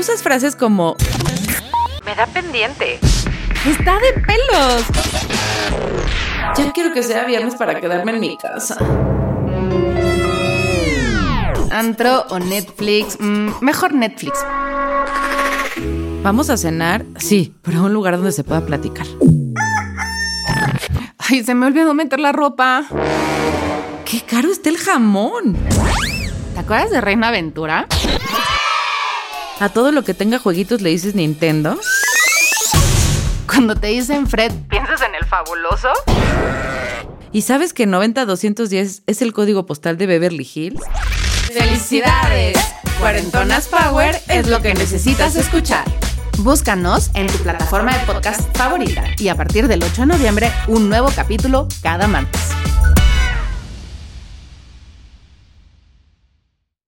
usas frases como Me da pendiente. Está de pelos. Ya quiero que sea viernes para quedarme en mi casa. Antro o Netflix. Mm, mejor Netflix. ¿Vamos a cenar? Sí, pero a un lugar donde se pueda platicar. Ay, se me olvidó meter la ropa. ¡Qué caro está el jamón! ¿Te acuerdas de Reina Aventura? A todo lo que tenga jueguitos le dices Nintendo. Cuando te dicen Fred, ¿piensas en el fabuloso? ¿Y sabes que 90210 es el código postal de Beverly Hills? ¡Felicidades! Cuarentonas Power es lo que necesitas escuchar. Búscanos en tu plataforma de podcast favorita y a partir del 8 de noviembre un nuevo capítulo cada martes.